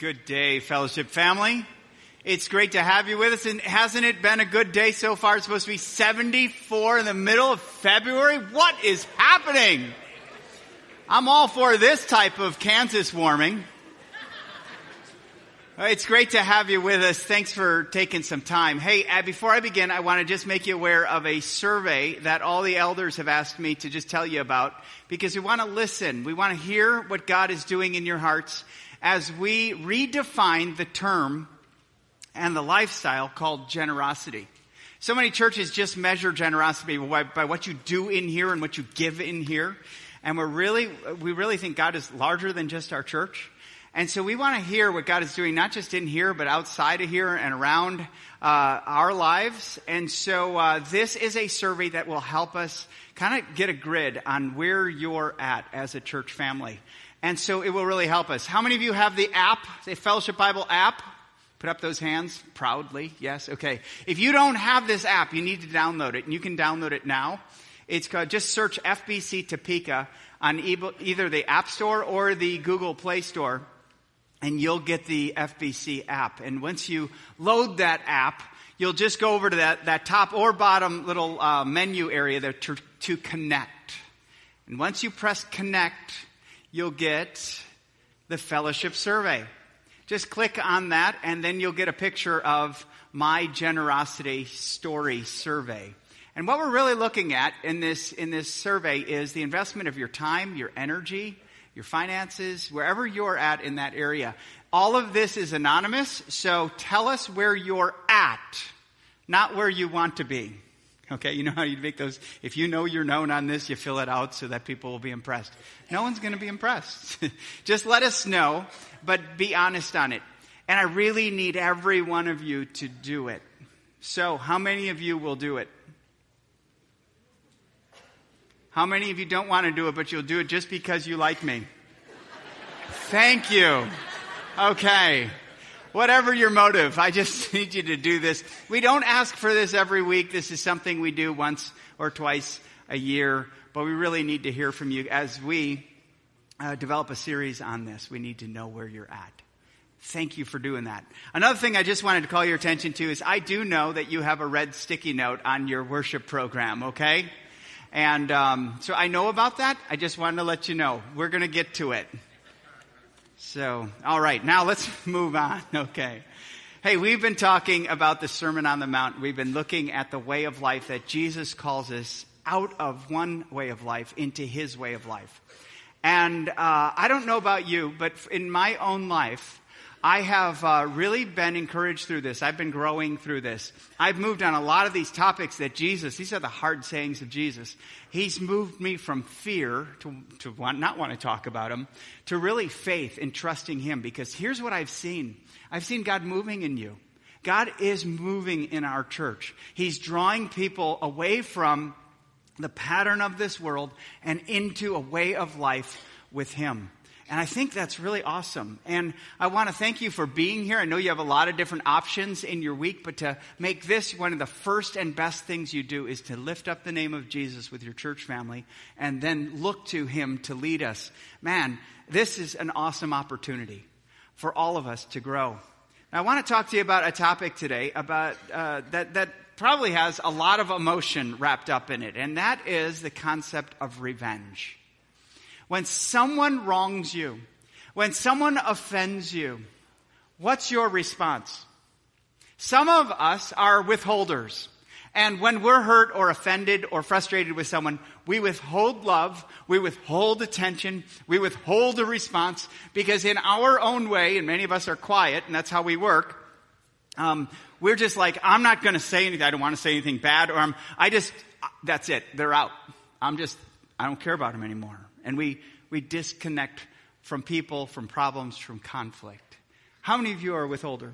Good day, fellowship family. It's great to have you with us. And hasn't it been a good day so far? It's supposed to be 74 in the middle of February. What is happening? I'm all for this type of Kansas warming. It's great to have you with us. Thanks for taking some time. Hey, uh, before I begin, I want to just make you aware of a survey that all the elders have asked me to just tell you about because we want to listen. We want to hear what God is doing in your hearts as we redefine the term and the lifestyle called generosity. So many churches just measure generosity by, by what you do in here and what you give in here. And we're really, we really think God is larger than just our church. And so we want to hear what God is doing, not just in here, but outside of here and around uh, our lives. And so uh, this is a survey that will help us kind of get a grid on where you're at as a church family. And so it will really help us. How many of you have the app, the Fellowship Bible app? Put up those hands proudly. Yes. Okay. If you don't have this app, you need to download it, and you can download it now. It's called, just search FBC Topeka on either the App Store or the Google Play Store and you'll get the FBC app. And once you load that app, you'll just go over to that, that top or bottom little uh, menu area there to, to connect. And once you press connect, you'll get the fellowship survey. Just click on that and then you'll get a picture of my generosity story survey. And what we're really looking at in this, in this survey is the investment of your time, your energy, your finances, wherever you're at in that area. All of this is anonymous, so tell us where you're at, not where you want to be. Okay, you know how you'd make those, if you know you're known on this, you fill it out so that people will be impressed. No one's gonna be impressed. Just let us know, but be honest on it. And I really need every one of you to do it. So, how many of you will do it? How many of you don't want to do it, but you'll do it just because you like me? Thank you. Okay. Whatever your motive, I just need you to do this. We don't ask for this every week. This is something we do once or twice a year, but we really need to hear from you as we uh, develop a series on this. We need to know where you're at. Thank you for doing that. Another thing I just wanted to call your attention to is I do know that you have a red sticky note on your worship program, okay? And um, so I know about that. I just wanted to let you know. We're going to get to it. So, all right, now let's move on. Okay. Hey, we've been talking about the Sermon on the Mount. We've been looking at the way of life that Jesus calls us out of one way of life into his way of life. And uh, I don't know about you, but in my own life, I have uh, really been encouraged through this. I've been growing through this. I've moved on a lot of these topics that Jesus, these are the hard sayings of Jesus. He's moved me from fear to, to want, not want to talk about him to really faith in trusting him because here's what I've seen. I've seen God moving in you. God is moving in our church. He's drawing people away from the pattern of this world and into a way of life with Him. And I think that's really awesome. And I want to thank you for being here. I know you have a lot of different options in your week, but to make this one of the first and best things you do is to lift up the name of Jesus with your church family and then look to him to lead us. Man, this is an awesome opportunity for all of us to grow. Now, I want to talk to you about a topic today about uh, that that probably has a lot of emotion wrapped up in it, and that is the concept of revenge. When someone wrongs you, when someone offends you, what's your response? Some of us are withholders. And when we're hurt or offended or frustrated with someone, we withhold love, we withhold attention, we withhold a response because in our own way, and many of us are quiet, and that's how we work, um, we're just like, I'm not going to say anything. I don't want to say anything bad, or I'm, I just, that's it. They're out. I'm just, I don't care about them anymore. And we, we disconnect from people, from problems, from conflict. How many of you are withholder?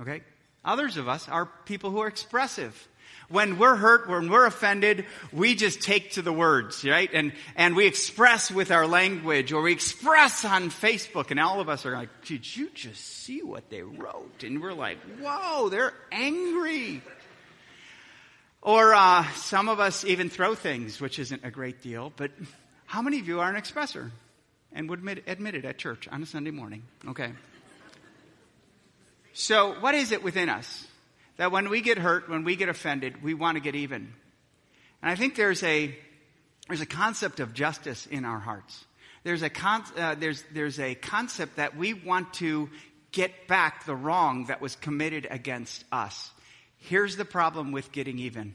Okay? Others of us are people who are expressive. When we're hurt, when we're offended, we just take to the words, right? And, and we express with our language or we express on Facebook and all of us are like, did you just see what they wrote? And we're like, whoa, they're angry. Or uh, some of us even throw things, which isn't a great deal. But how many of you are an expresser? and would admit, admit it at church on a Sunday morning. Okay. So, what is it within us that when we get hurt, when we get offended, we want to get even? And I think there's a, there's a concept of justice in our hearts. There's a, con- uh, there's, there's a concept that we want to get back the wrong that was committed against us. Here's the problem with getting even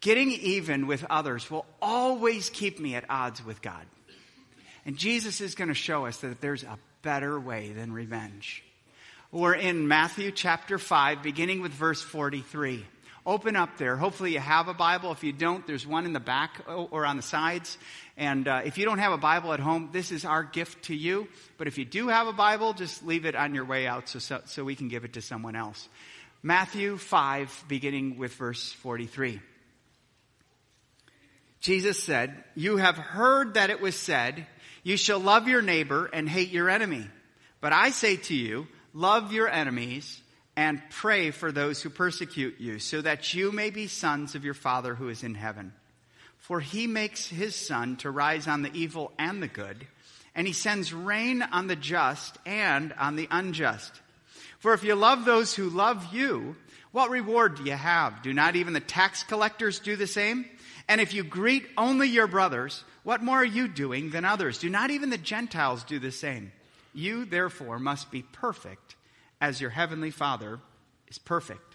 getting even with others will always keep me at odds with God. And Jesus is going to show us that there's a better way than revenge. We're in Matthew chapter 5, beginning with verse 43. Open up there. Hopefully, you have a Bible. If you don't, there's one in the back or on the sides. And uh, if you don't have a Bible at home, this is our gift to you. But if you do have a Bible, just leave it on your way out so, so, so we can give it to someone else. Matthew 5, beginning with verse 43. Jesus said, You have heard that it was said, You shall love your neighbor and hate your enemy. But I say to you, love your enemies and pray for those who persecute you, so that you may be sons of your Father who is in heaven. For he makes his sun to rise on the evil and the good, and he sends rain on the just and on the unjust. For if you love those who love you, what reward do you have? Do not even the tax collectors do the same? And if you greet only your brothers, what more are you doing than others? Do not even the Gentiles do the same? You, therefore, must be perfect as your heavenly Father is perfect.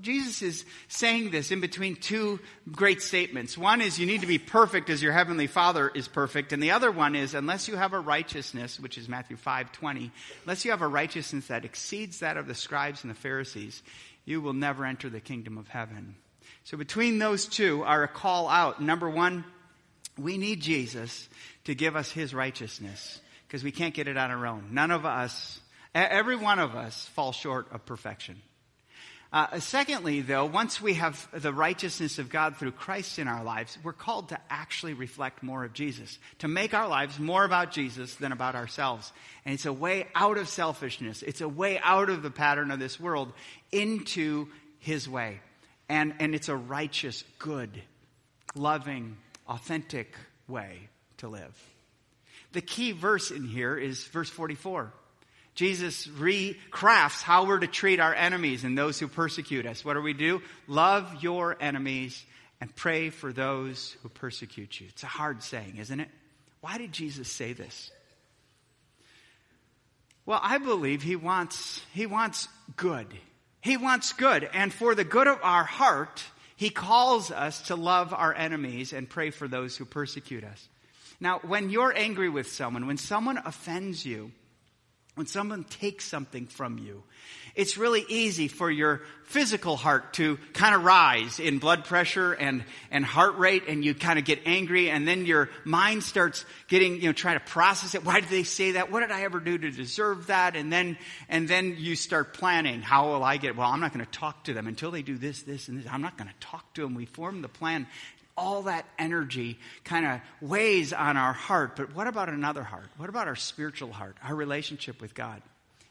Jesus is saying this in between two great statements. One is you need to be perfect as your heavenly Father is perfect, and the other one is unless you have a righteousness, which is Matthew 5:20, unless you have a righteousness that exceeds that of the scribes and the Pharisees, you will never enter the kingdom of heaven. So between those two are a call out. Number 1, we need Jesus to give us his righteousness because we can't get it on our own. None of us Every one of us falls short of perfection. Uh, secondly, though, once we have the righteousness of God through Christ in our lives, we're called to actually reflect more of Jesus, to make our lives more about Jesus than about ourselves. And it's a way out of selfishness. It's a way out of the pattern of this world into His way. And, and it's a righteous, good, loving, authentic way to live. The key verse in here is verse 44. Jesus recrafts how we're to treat our enemies and those who persecute us. What do we do? Love your enemies and pray for those who persecute you. It's a hard saying, isn't it? Why did Jesus say this? Well, I believe he wants, he wants good. He wants good. And for the good of our heart, he calls us to love our enemies and pray for those who persecute us. Now, when you're angry with someone, when someone offends you, when someone takes something from you, it's really easy for your physical heart to kind of rise in blood pressure and, and heart rate, and you kind of get angry, and then your mind starts getting, you know, trying to process it. Why did they say that? What did I ever do to deserve that? And then, and then you start planning. How will I get, well, I'm not going to talk to them until they do this, this, and this. I'm not going to talk to them. We form the plan all that energy kind of weighs on our heart. But what about another heart? What about our spiritual heart, our relationship with God?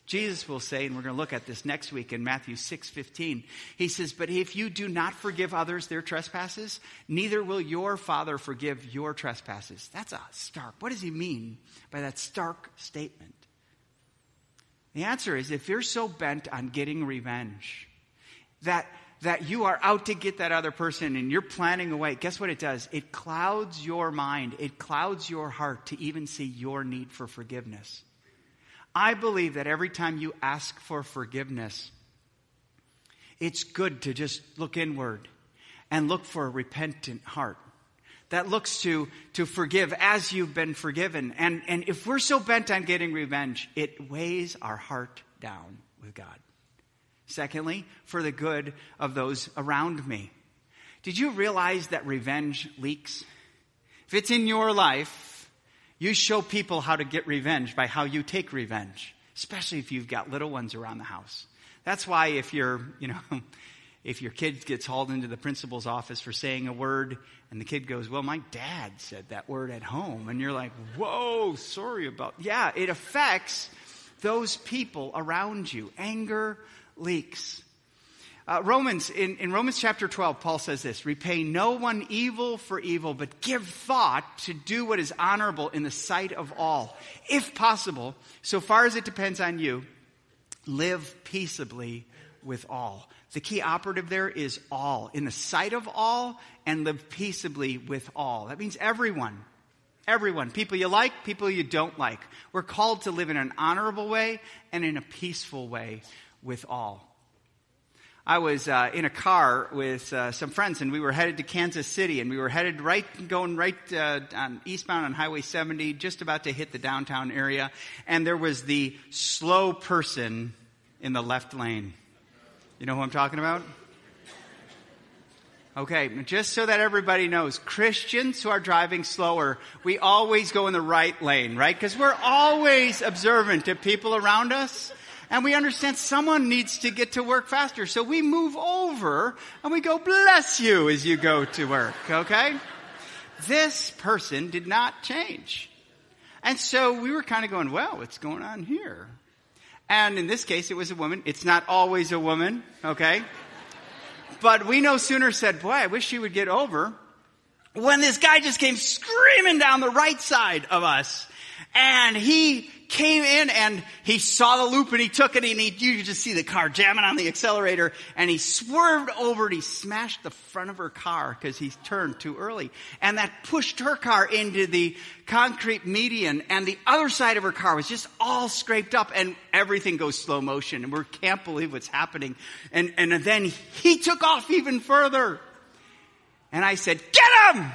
Jesus will say, and we're going to look at this next week in Matthew 6 15. He says, But if you do not forgive others their trespasses, neither will your Father forgive your trespasses. That's a stark. What does he mean by that stark statement? The answer is if you're so bent on getting revenge that that you are out to get that other person and you're planning away, guess what it does? It clouds your mind, it clouds your heart to even see your need for forgiveness. I believe that every time you ask for forgiveness, it's good to just look inward and look for a repentant heart that looks to, to forgive as you've been forgiven. And, and if we're so bent on getting revenge, it weighs our heart down with God. Secondly, for the good of those around me. Did you realize that revenge leaks? If it's in your life, you show people how to get revenge by how you take revenge, especially if you've got little ones around the house. That's why if you're, you know, if your kid gets hauled into the principal's office for saying a word and the kid goes, well, my dad said that word at home. And you're like, whoa, sorry about, yeah, it affects those people around you. Anger, leaks. Uh, Romans, in, in Romans chapter 12, Paul says this Repay no one evil for evil, but give thought to do what is honorable in the sight of all. If possible, so far as it depends on you, live peaceably with all. The key operative there is all, in the sight of all, and live peaceably with all. That means everyone. Everyone. People you like, people you don't like. We're called to live in an honorable way and in a peaceful way with all. I was uh, in a car with uh, some friends, and we were headed to Kansas City, and we were headed right, going right uh, on eastbound on Highway 70, just about to hit the downtown area, and there was the slow person in the left lane. You know who I'm talking about? Okay, just so that everybody knows, Christians who are driving slower, we always go in the right lane, right? Because we're always observant to people around us and we understand someone needs to get to work faster. So we move over and we go, bless you as you go to work, okay? This person did not change. And so we were kind of going, well, what's going on here? And in this case, it was a woman. It's not always a woman, okay? But we no sooner said, boy, I wish she would get over when this guy just came screaming down the right side of us. And he came in and he saw the loop and he took it and he, you could just see the car jamming on the accelerator and he swerved over and he smashed the front of her car because he turned too early. And that pushed her car into the concrete median and the other side of her car was just all scraped up and everything goes slow motion and we can't believe what's happening. And, and then he took off even further. And I said, get him!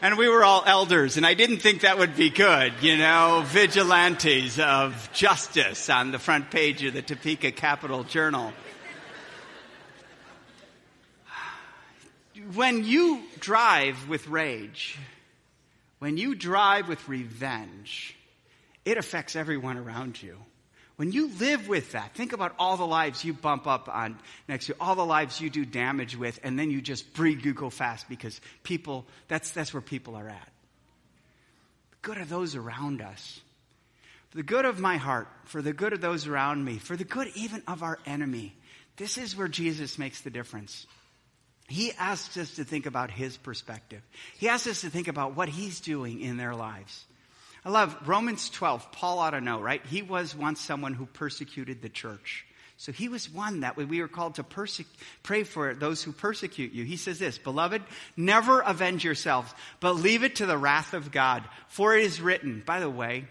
And we were all elders, and I didn't think that would be good, you know, vigilantes of justice on the front page of the Topeka Capital Journal. When you drive with rage, when you drive with revenge, it affects everyone around you. When you live with that, think about all the lives you bump up on next to all the lives you do damage with, and then you just breathe, you go fast because people, that's, that's where people are at. The good of those around us, for the good of my heart, for the good of those around me, for the good even of our enemy. This is where Jesus makes the difference. He asks us to think about his perspective. He asks us to think about what he's doing in their lives. I love Romans 12. Paul ought to know, right? He was once someone who persecuted the church. So he was one that we were called to perse- pray for those who persecute you. He says this, Beloved, never avenge yourselves, but leave it to the wrath of God. For it is written, by the way,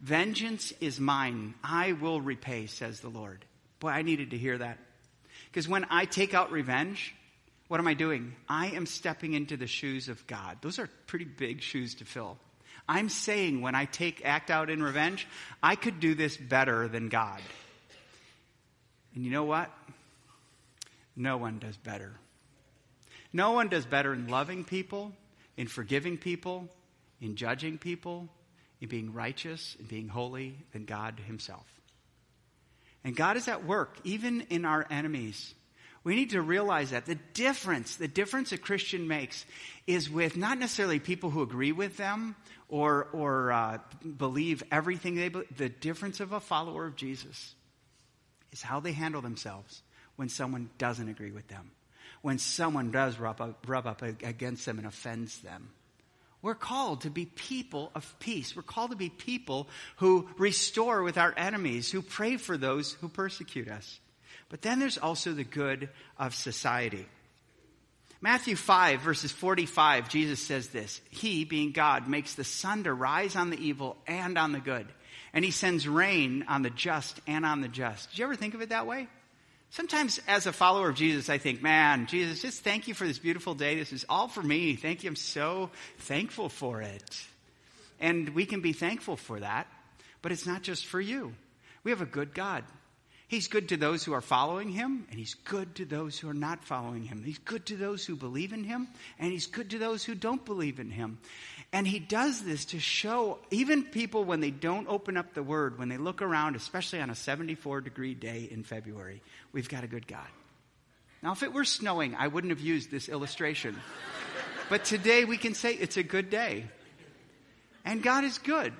vengeance is mine. I will repay, says the Lord. Boy, I needed to hear that. Because when I take out revenge, what am I doing? I am stepping into the shoes of God. Those are pretty big shoes to fill. I'm saying when I take act out in revenge, I could do this better than God. And you know what? No one does better. No one does better in loving people, in forgiving people, in judging people, in being righteous, in being holy than God Himself. And God is at work, even in our enemies. We need to realize that the difference, the difference a Christian makes is with not necessarily people who agree with them or, or uh, believe everything they believe. The difference of a follower of Jesus is how they handle themselves when someone doesn't agree with them, when someone does rub up, rub up against them and offends them. We're called to be people of peace. We're called to be people who restore with our enemies, who pray for those who persecute us. But then there's also the good of society. Matthew 5, verses 45, Jesus says this He, being God, makes the sun to rise on the evil and on the good, and He sends rain on the just and on the just. Did you ever think of it that way? Sometimes, as a follower of Jesus, I think, man, Jesus, just thank you for this beautiful day. This is all for me. Thank you. I'm so thankful for it. And we can be thankful for that, but it's not just for you. We have a good God. He's good to those who are following him, and he's good to those who are not following him. He's good to those who believe in him, and he's good to those who don't believe in him. And he does this to show even people when they don't open up the word, when they look around, especially on a 74 degree day in February, we've got a good God. Now, if it were snowing, I wouldn't have used this illustration. but today we can say it's a good day. And God is good.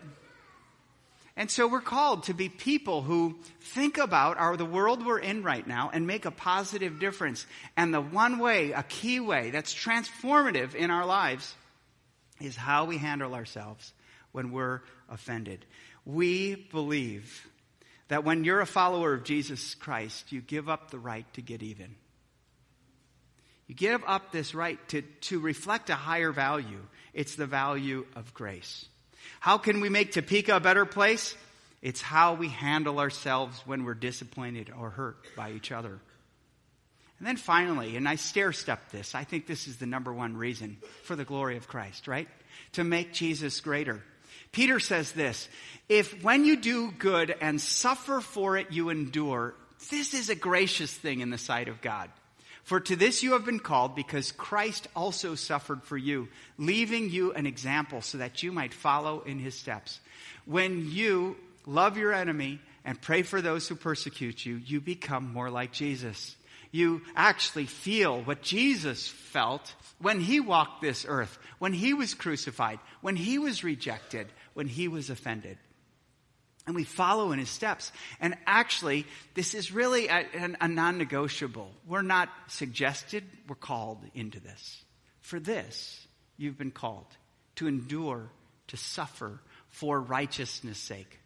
And so we're called to be people who think about our, the world we're in right now and make a positive difference. And the one way, a key way that's transformative in our lives is how we handle ourselves when we're offended. We believe that when you're a follower of Jesus Christ, you give up the right to get even. You give up this right to, to reflect a higher value. It's the value of grace. How can we make Topeka a better place? It's how we handle ourselves when we're disappointed or hurt by each other. And then finally, and I stair step this, I think this is the number one reason for the glory of Christ, right? To make Jesus greater. Peter says this If when you do good and suffer for it, you endure, this is a gracious thing in the sight of God. For to this you have been called, because Christ also suffered for you, leaving you an example so that you might follow in his steps. When you love your enemy and pray for those who persecute you, you become more like Jesus. You actually feel what Jesus felt when he walked this earth, when he was crucified, when he was rejected, when he was offended and we follow in his steps. And actually, this is really a, a non negotiable. We're not suggested, we're called into this. For this, you've been called to endure, to suffer for righteousness' sake.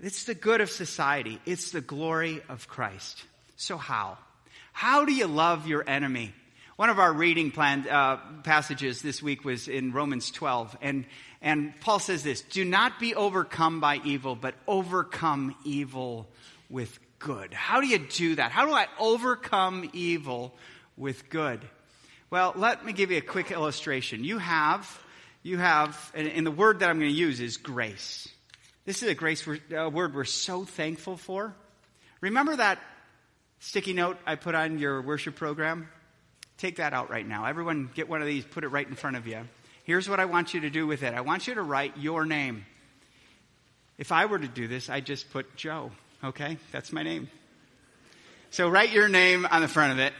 It's the good of society, it's the glory of Christ. So, how? How do you love your enemy? One of our reading plan, uh, passages this week was in Romans 12, and, and Paul says this Do not be overcome by evil, but overcome evil with good. How do you do that? How do I overcome evil with good? Well, let me give you a quick illustration. You have, you have, and the word that I'm going to use is grace. This is a grace word we're so thankful for. Remember that sticky note I put on your worship program? Take that out right now. Everyone get one of these, put it right in front of you. Here's what I want you to do with it I want you to write your name. If I were to do this, I'd just put Joe, okay? That's my name. So write your name on the front of it.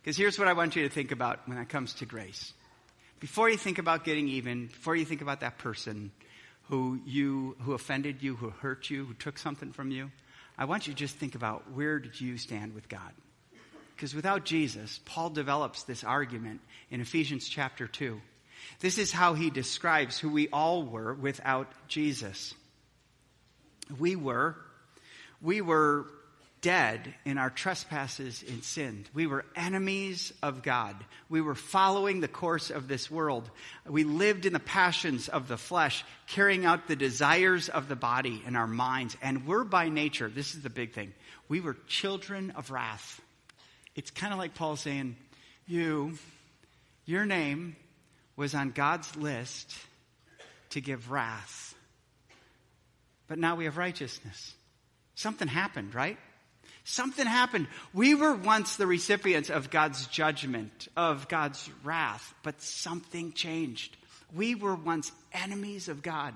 Because here's what I want you to think about when it comes to grace. Before you think about getting even, before you think about that person who you who offended you, who hurt you, who took something from you, I want you to just think about where did you stand with God? Because without Jesus, Paul develops this argument in Ephesians chapter 2. This is how he describes who we all were without Jesus. We were, we were dead in our trespasses and sin. We were enemies of God. We were following the course of this world. We lived in the passions of the flesh, carrying out the desires of the body and our minds. And we're by nature, this is the big thing, we were children of wrath it's kind of like Paul saying, You, your name was on God's list to give wrath. But now we have righteousness. Something happened, right? Something happened. We were once the recipients of God's judgment, of God's wrath, but something changed. We were once enemies of God.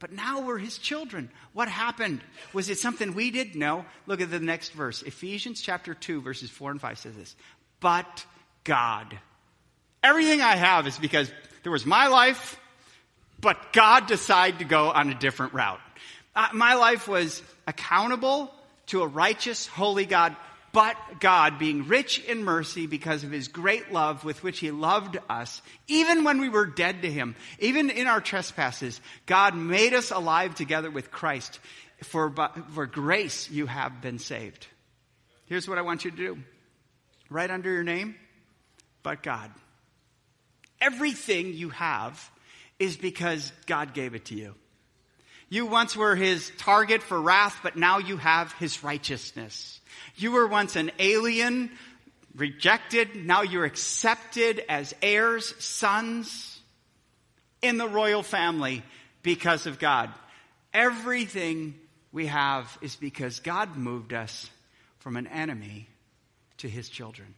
But now we're his children. What happened? Was it something we did? No. Look at the next verse. Ephesians chapter 2, verses 4 and 5 says this. But God. Everything I have is because there was my life, but God decided to go on a different route. Uh, my life was accountable to a righteous, holy God but God, being rich in mercy because of his great love with which he loved us, even when we were dead to him, even in our trespasses, God made us alive together with Christ. For, for grace you have been saved. Here's what I want you to do right under your name, but God. Everything you have is because God gave it to you. You once were his target for wrath, but now you have his righteousness. You were once an alien, rejected. Now you're accepted as heirs, sons in the royal family because of God. Everything we have is because God moved us from an enemy to his children.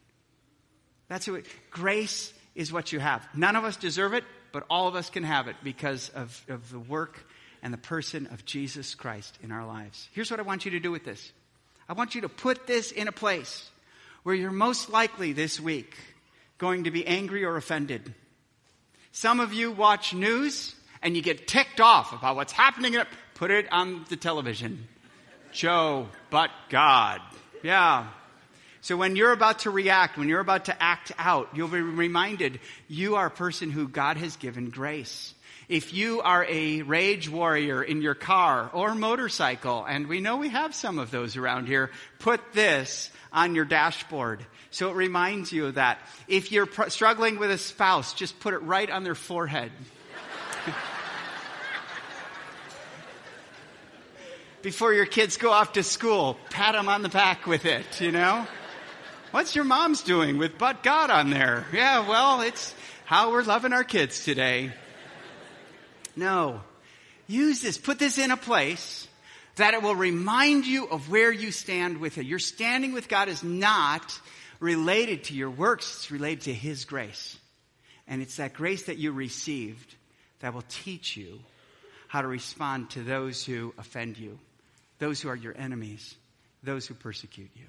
That's what grace is what you have. None of us deserve it, but all of us can have it because of, of the work and the person of Jesus Christ in our lives. Here's what I want you to do with this. I want you to put this in a place where you're most likely this week going to be angry or offended. Some of you watch news and you get ticked off about what's happening, put it on the television. Joe, but God. Yeah. So when you're about to react, when you're about to act out, you'll be reminded you are a person who God has given grace. If you are a rage warrior in your car or motorcycle, and we know we have some of those around here, put this on your dashboard. So it reminds you of that. If you're pr- struggling with a spouse, just put it right on their forehead. Before your kids go off to school, pat them on the back with it, you know? What's your mom's doing with but God on there? Yeah, well, it's how we're loving our kids today. No. Use this. Put this in a place that it will remind you of where you stand with it. Your standing with God is not related to your works. It's related to His grace. And it's that grace that you received that will teach you how to respond to those who offend you those who are your enemies, those who persecute you.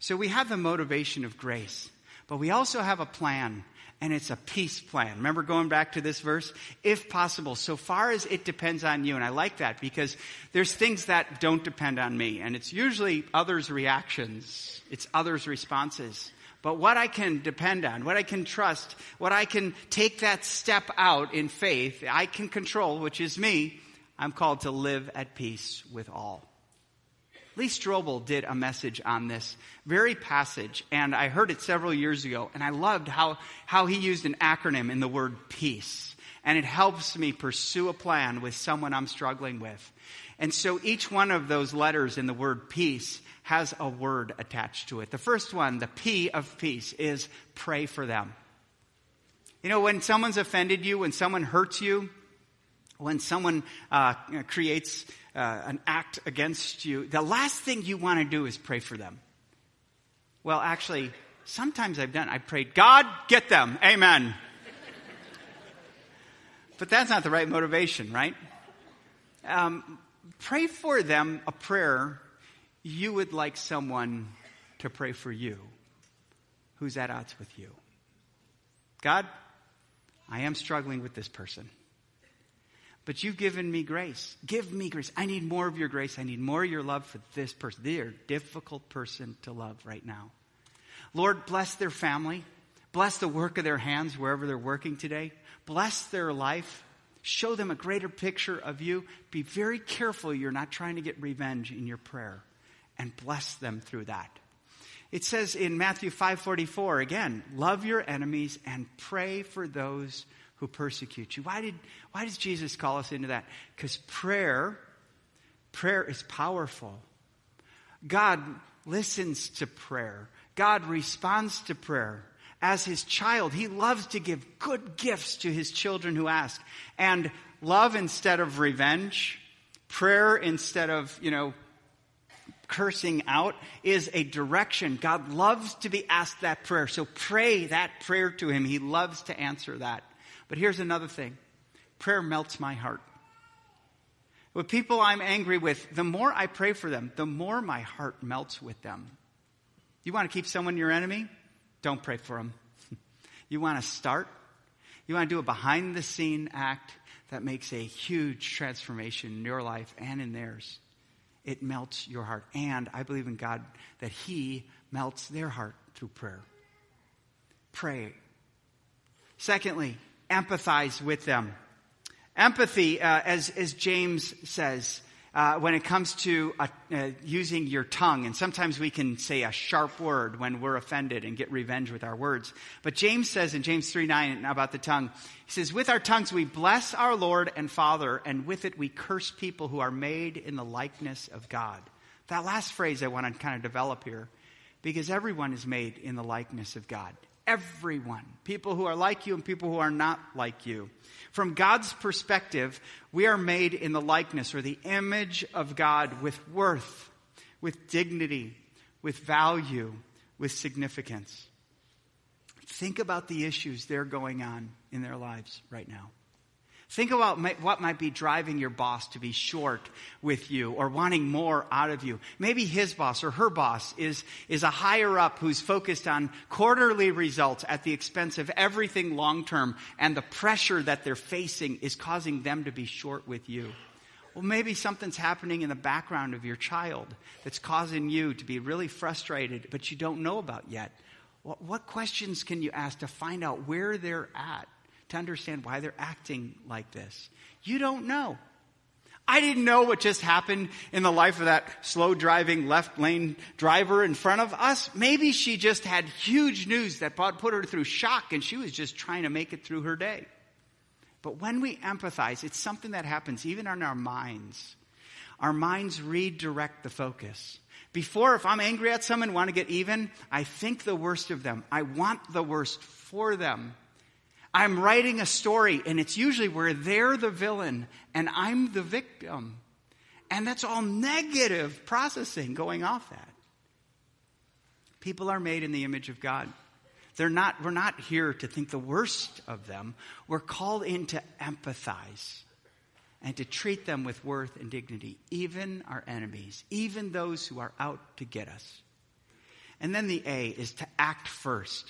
So we have the motivation of grace, but we also have a plan, and it's a peace plan. Remember going back to this verse? If possible, so far as it depends on you. And I like that because there's things that don't depend on me, and it's usually others' reactions, it's others' responses. But what I can depend on, what I can trust, what I can take that step out in faith, I can control, which is me, I'm called to live at peace with all. Lee Strobel did a message on this very passage, and I heard it several years ago, and I loved how, how he used an acronym in the word peace. And it helps me pursue a plan with someone I'm struggling with. And so each one of those letters in the word peace has a word attached to it. The first one, the P of peace, is pray for them. You know, when someone's offended you, when someone hurts you, when someone uh, creates uh, an act against you, the last thing you want to do is pray for them. Well, actually, sometimes I've done. I prayed, God, get them. Amen. but that's not the right motivation, right? Um, pray for them a prayer you would like someone to pray for you who's at odds with you. God, I am struggling with this person. But you've given me grace. Give me grace. I need more of your grace. I need more of your love for this person. They are a difficult person to love right now. Lord, bless their family. Bless the work of their hands wherever they're working today. Bless their life. Show them a greater picture of you. Be very careful you're not trying to get revenge in your prayer. And bless them through that. It says in Matthew 5:44 again, love your enemies and pray for those who persecute you. Why did why does Jesus call us into that? Because prayer, prayer is powerful. God listens to prayer. God responds to prayer. As his child, he loves to give good gifts to his children who ask. And love instead of revenge, prayer instead of, you know, cursing out is a direction. God loves to be asked that prayer. So pray that prayer to him. He loves to answer that. But here's another thing prayer melts my heart. With people I'm angry with, the more I pray for them, the more my heart melts with them. You want to keep someone your enemy? Don't pray for them. you want to start? You want to do a behind the scene act that makes a huge transformation in your life and in theirs. It melts your heart. And I believe in God that He melts their heart through prayer. Pray. Secondly, empathize with them. Empathy, uh, as, as James says, uh, when it comes to uh, uh, using your tongue, and sometimes we can say a sharp word when we're offended and get revenge with our words. But James says in James 3 9 about the tongue, he says, With our tongues we bless our Lord and Father, and with it we curse people who are made in the likeness of God. That last phrase I want to kind of develop here, because everyone is made in the likeness of God everyone people who are like you and people who are not like you. From God's perspective, we are made in the likeness or the image of God with worth, with dignity, with value, with significance. Think about the issues they're going on in their lives right now. Think about what might be driving your boss to be short with you or wanting more out of you. Maybe his boss or her boss is, is a higher up who's focused on quarterly results at the expense of everything long term, and the pressure that they're facing is causing them to be short with you. Well, maybe something's happening in the background of your child that's causing you to be really frustrated, but you don't know about yet. What, what questions can you ask to find out where they're at? To understand why they're acting like this. You don't know. I didn't know what just happened in the life of that slow driving left lane driver in front of us. Maybe she just had huge news that put her through shock and she was just trying to make it through her day. But when we empathize, it's something that happens even in our minds. Our minds redirect the focus. Before, if I'm angry at someone, want to get even, I think the worst of them. I want the worst for them. I'm writing a story, and it's usually where they're the villain and I'm the victim. And that's all negative processing going off that. People are made in the image of God. They're not, we're not here to think the worst of them. We're called in to empathize and to treat them with worth and dignity, even our enemies, even those who are out to get us. And then the A is to act first.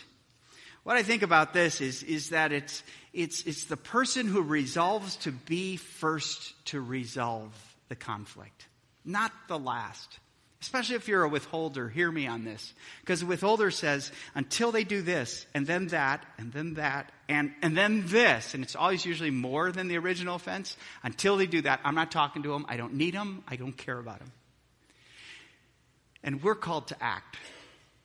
What I think about this is, is that it's, it's, it's the person who resolves to be first to resolve the conflict, not the last. Especially if you're a withholder, hear me on this. Because the withholder says, until they do this, and then that, and then that, and, and then this, and it's always usually more than the original offense, until they do that, I'm not talking to them, I don't need them, I don't care about them. And we're called to act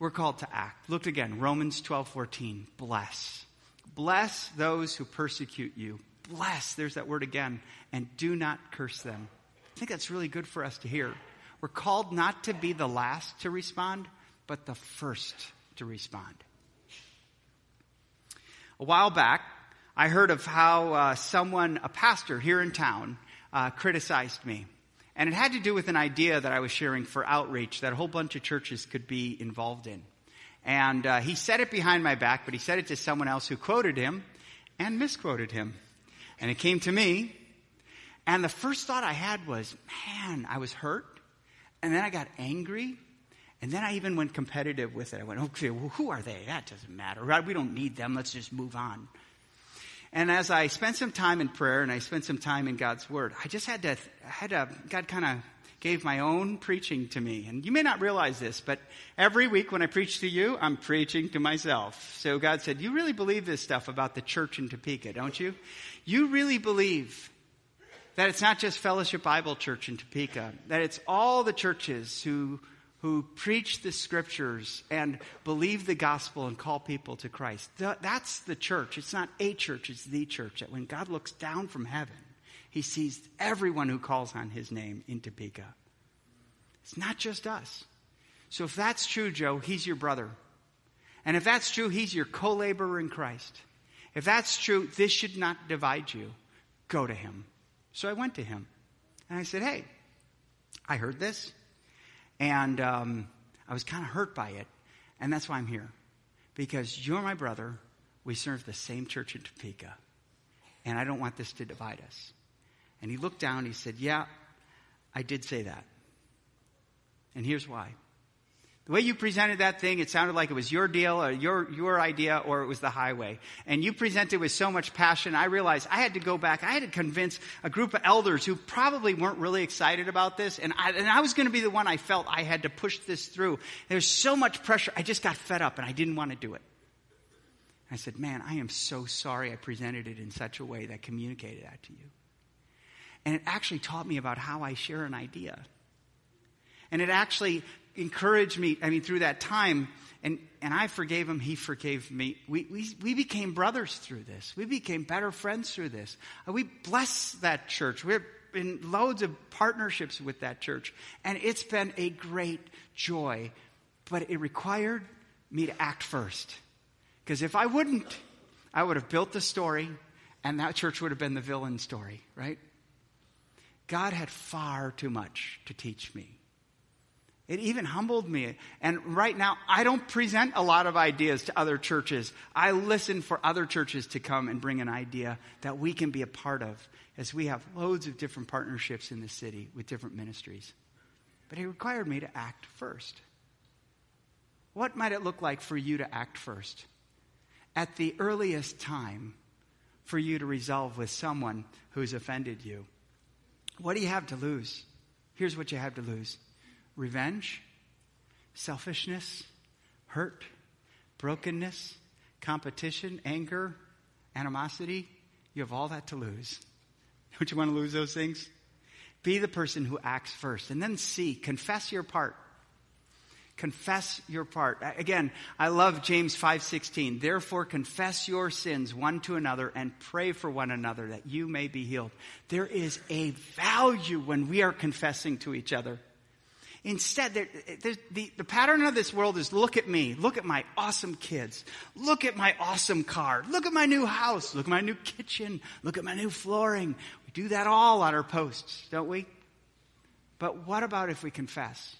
we're called to act. Look again, Romans 12, 14. Bless. Bless those who persecute you. Bless, there's that word again, and do not curse them. I think that's really good for us to hear. We're called not to be the last to respond, but the first to respond. A while back, I heard of how uh, someone, a pastor here in town, uh, criticized me. And it had to do with an idea that I was sharing for outreach that a whole bunch of churches could be involved in. And uh, he said it behind my back, but he said it to someone else who quoted him and misquoted him. And it came to me. And the first thought I had was, man, I was hurt. And then I got angry. And then I even went competitive with it. I went, okay, well, who are they? That doesn't matter. We don't need them. Let's just move on. And as I spent some time in prayer and I spent some time in God's Word, I just had to, I had to, God kind of gave my own preaching to me. And you may not realize this, but every week when I preach to you, I'm preaching to myself. So God said, You really believe this stuff about the church in Topeka, don't you? You really believe that it's not just Fellowship Bible Church in Topeka, that it's all the churches who who preach the scriptures and believe the gospel and call people to Christ. That's the church. It's not a church, it's the church. That when God looks down from heaven, he sees everyone who calls on his name in Topeka. It's not just us. So if that's true, Joe, he's your brother. And if that's true, he's your co laborer in Christ. If that's true, this should not divide you. Go to him. So I went to him and I said, Hey, I heard this. And um, I was kind of hurt by it. And that's why I'm here. Because you're my brother. We serve the same church in Topeka. And I don't want this to divide us. And he looked down. He said, Yeah, I did say that. And here's why. The way you presented that thing, it sounded like it was your deal or your, your idea or it was the highway. And you presented with so much passion, I realized I had to go back. I had to convince a group of elders who probably weren't really excited about this. And I, and I was going to be the one I felt I had to push this through. There's so much pressure. I just got fed up and I didn't want to do it. I said, man, I am so sorry I presented it in such a way that communicated that to you. And it actually taught me about how I share an idea. And it actually encouraged me, I mean, through that time, and, and I forgave him, he forgave me. We, we, we became brothers through this. We became better friends through this. Uh, we bless that church. We're in loads of partnerships with that church. And it's been a great joy. But it required me to act first. Because if I wouldn't, I would have built the story, and that church would have been the villain story, right? God had far too much to teach me. It even humbled me. And right now, I don't present a lot of ideas to other churches. I listen for other churches to come and bring an idea that we can be a part of as we have loads of different partnerships in the city with different ministries. But it required me to act first. What might it look like for you to act first? At the earliest time, for you to resolve with someone who's offended you. What do you have to lose? Here's what you have to lose revenge, selfishness, hurt, brokenness, competition, anger, animosity. You have all that to lose. Don't you want to lose those things? Be the person who acts first. And then C, confess your part. Confess your part. Again, I love James 5:16. Therefore confess your sins one to another and pray for one another that you may be healed. There is a value when we are confessing to each other. Instead, the, the pattern of this world is look at me, look at my awesome kids, look at my awesome car, look at my new house, look at my new kitchen, look at my new flooring. We do that all on our posts, don't we? But what about if we confess?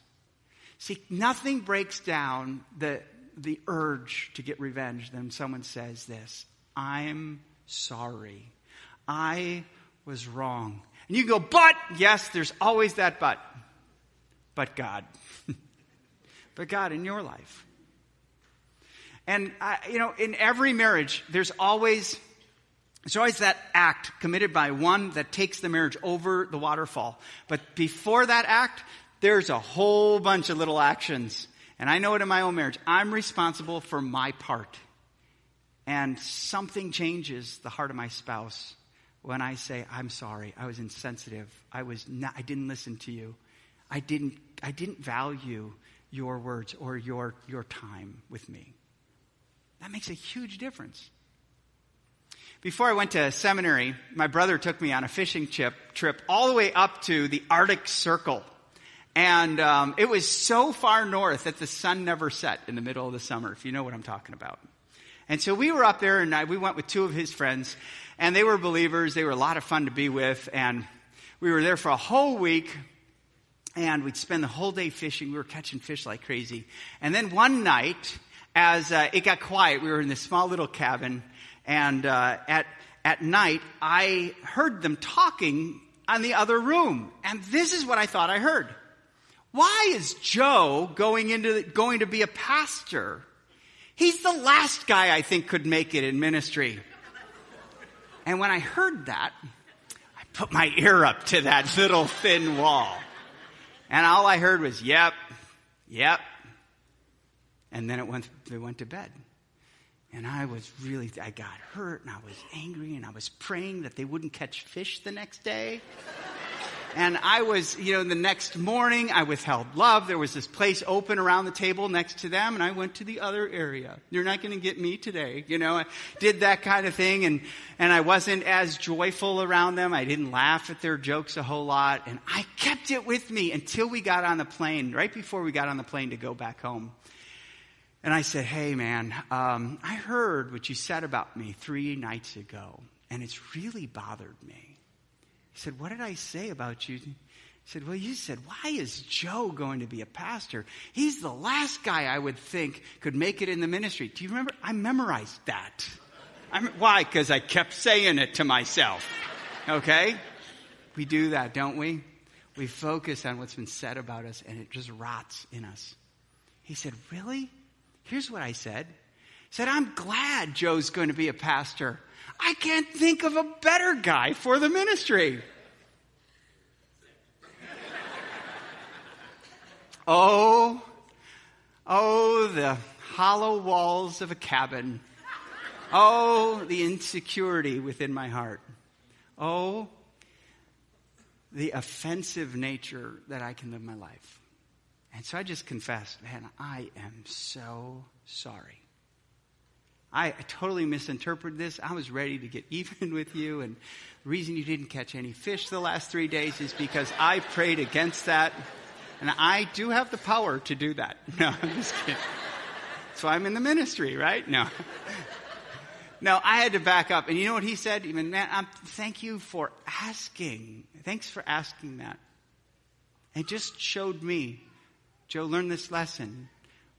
See, nothing breaks down the, the urge to get revenge than someone says this I'm sorry. I was wrong. And you go, but, yes, there's always that but but God. but God in your life. And, I, you know, in every marriage, there's always, there's always that act committed by one that takes the marriage over the waterfall. But before that act, there's a whole bunch of little actions. And I know it in my own marriage. I'm responsible for my part. And something changes the heart of my spouse when I say, I'm sorry, I was insensitive, I was not, I didn't listen to you. I didn't, I didn't value your words or your, your time with me. That makes a huge difference. Before I went to seminary, my brother took me on a fishing trip, trip all the way up to the Arctic Circle. And um, it was so far north that the sun never set in the middle of the summer, if you know what I'm talking about. And so we were up there, and I, we went with two of his friends, and they were believers. They were a lot of fun to be with, and we were there for a whole week and we'd spend the whole day fishing. We were catching fish like crazy. And then one night, as uh, it got quiet, we were in this small little cabin, and uh, at at night, I heard them talking on the other room, and this is what I thought I heard. Why is Joe going into going to be a pastor? He's the last guy I think could make it in ministry. And when I heard that, I put my ear up to that little thin wall. And all I heard was, yep, yep. And then it went, they went to bed. And I was really, I got hurt and I was angry and I was praying that they wouldn't catch fish the next day. And I was, you know, the next morning I withheld love. There was this place open around the table next to them and I went to the other area. You're not going to get me today. You know, I did that kind of thing and, and I wasn't as joyful around them. I didn't laugh at their jokes a whole lot and I kept it with me until we got on the plane, right before we got on the plane to go back home. And I said, Hey man, um, I heard what you said about me three nights ago and it's really bothered me. He said, What did I say about you? He said, Well, you said, Why is Joe going to be a pastor? He's the last guy I would think could make it in the ministry. Do you remember? I memorized that. I'm, why? Because I kept saying it to myself. Okay? We do that, don't we? We focus on what's been said about us and it just rots in us. He said, Really? Here's what I said. He said, I'm glad Joe's going to be a pastor. I can't think of a better guy for the ministry. oh, oh, the hollow walls of a cabin. Oh, the insecurity within my heart. Oh, the offensive nature that I can live my life. And so I just confessed, man, I am so sorry. I, totally misinterpreted this. I was ready to get even with you. And the reason you didn't catch any fish the last three days is because I prayed against that. And I do have the power to do that. No, I'm just kidding. So I'm in the ministry, right? No. No, I had to back up. And you know what he said? Even, man, I'm, thank you for asking. Thanks for asking that. It just showed me Joe, learn this lesson.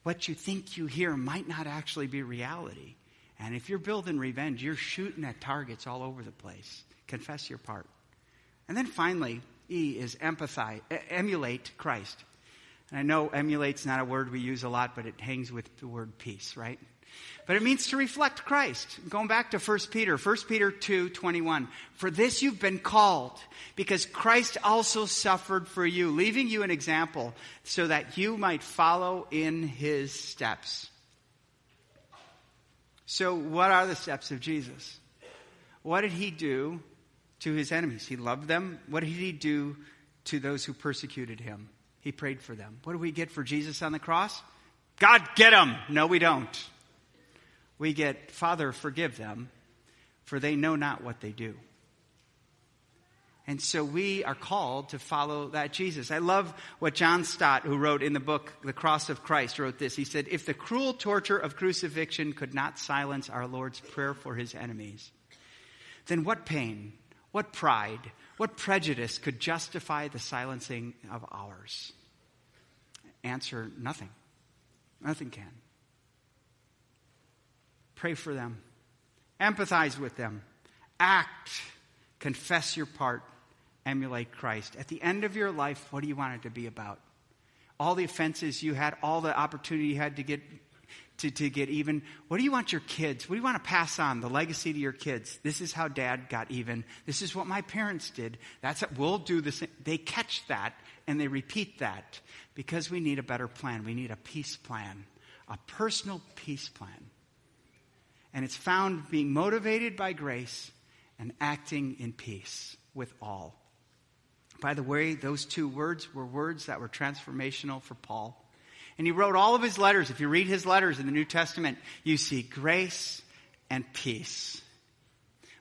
What you think you hear might not actually be reality. And if you're building revenge, you're shooting at targets all over the place. Confess your part. And then finally, E is empathize, emulate Christ. And I know emulate's not a word we use a lot, but it hangs with the word peace, right? But it means to reflect Christ. Going back to 1 Peter, 1 Peter 2, 21. For this you've been called, because Christ also suffered for you, leaving you an example so that you might follow in his steps. So, what are the steps of Jesus? What did he do to his enemies? He loved them. What did he do to those who persecuted him? He prayed for them. What do we get for Jesus on the cross? God, get them. No, we don't. We get, Father, forgive them, for they know not what they do. And so we are called to follow that Jesus. I love what John Stott, who wrote in the book The Cross of Christ, wrote this. He said, If the cruel torture of crucifixion could not silence our Lord's prayer for his enemies, then what pain, what pride, what prejudice could justify the silencing of ours? Answer nothing. Nothing can. Pray for them, empathize with them, act, confess your part, emulate Christ. At the end of your life, what do you want it to be about? All the offenses you had, all the opportunity you had to get to, to get even. What do you want your kids? What do you want to pass on? The legacy to your kids. This is how dad got even. This is what my parents did. That's it. We'll do the same. They catch that and they repeat that because we need a better plan. We need a peace plan, a personal peace plan. And it's found being motivated by grace and acting in peace with all. By the way, those two words were words that were transformational for Paul. And he wrote all of his letters. If you read his letters in the New Testament, you see grace and peace.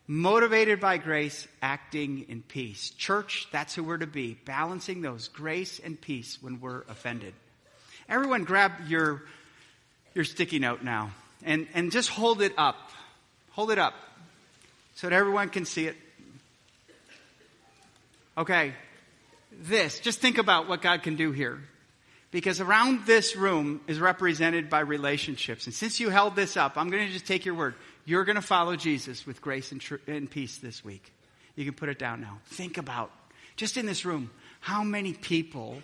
Motivated by grace, acting in peace. Church, that's who we're to be, balancing those grace and peace when we're offended. Everyone grab your, your sticky note now and, and just hold it up. Hold it up so that everyone can see it. Okay, this, just think about what God can do here. Because around this room is represented by relationships. And since you held this up, I'm going to just take your word. You're going to follow Jesus with grace and, tr- and peace this week. You can put it down now. Think about, just in this room, how many people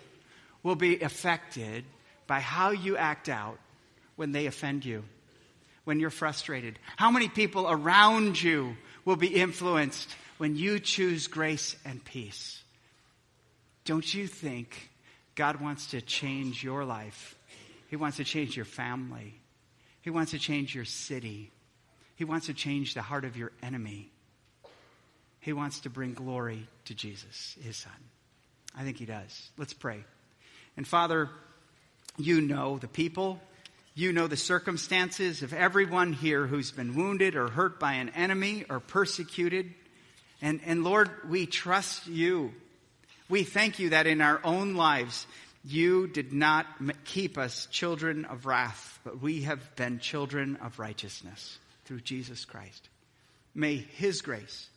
will be affected by how you act out when they offend you when you're frustrated? How many people around you will be influenced when you choose grace and peace? Don't you think God wants to change your life? He wants to change your family. He wants to change your city. He wants to change the heart of your enemy. He wants to bring glory to Jesus, his son. I think he does. Let's pray. And Father, you know the people you know the circumstances of everyone here who's been wounded or hurt by an enemy or persecuted. And, and Lord, we trust you. We thank you that in our own lives, you did not keep us children of wrath, but we have been children of righteousness through Jesus Christ. May His grace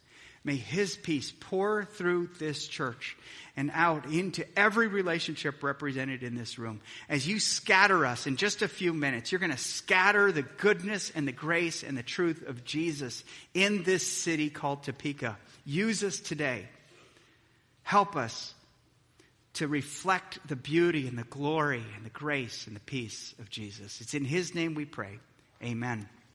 May His peace pour through this church and out into every relationship represented in this room. As you scatter us in just a few minutes, you're going to scatter the goodness and the grace and the truth of Jesus in this city called Topeka. Use us today. Help us to reflect the beauty and the glory and the grace and the peace of Jesus. It's in His name we pray. Amen.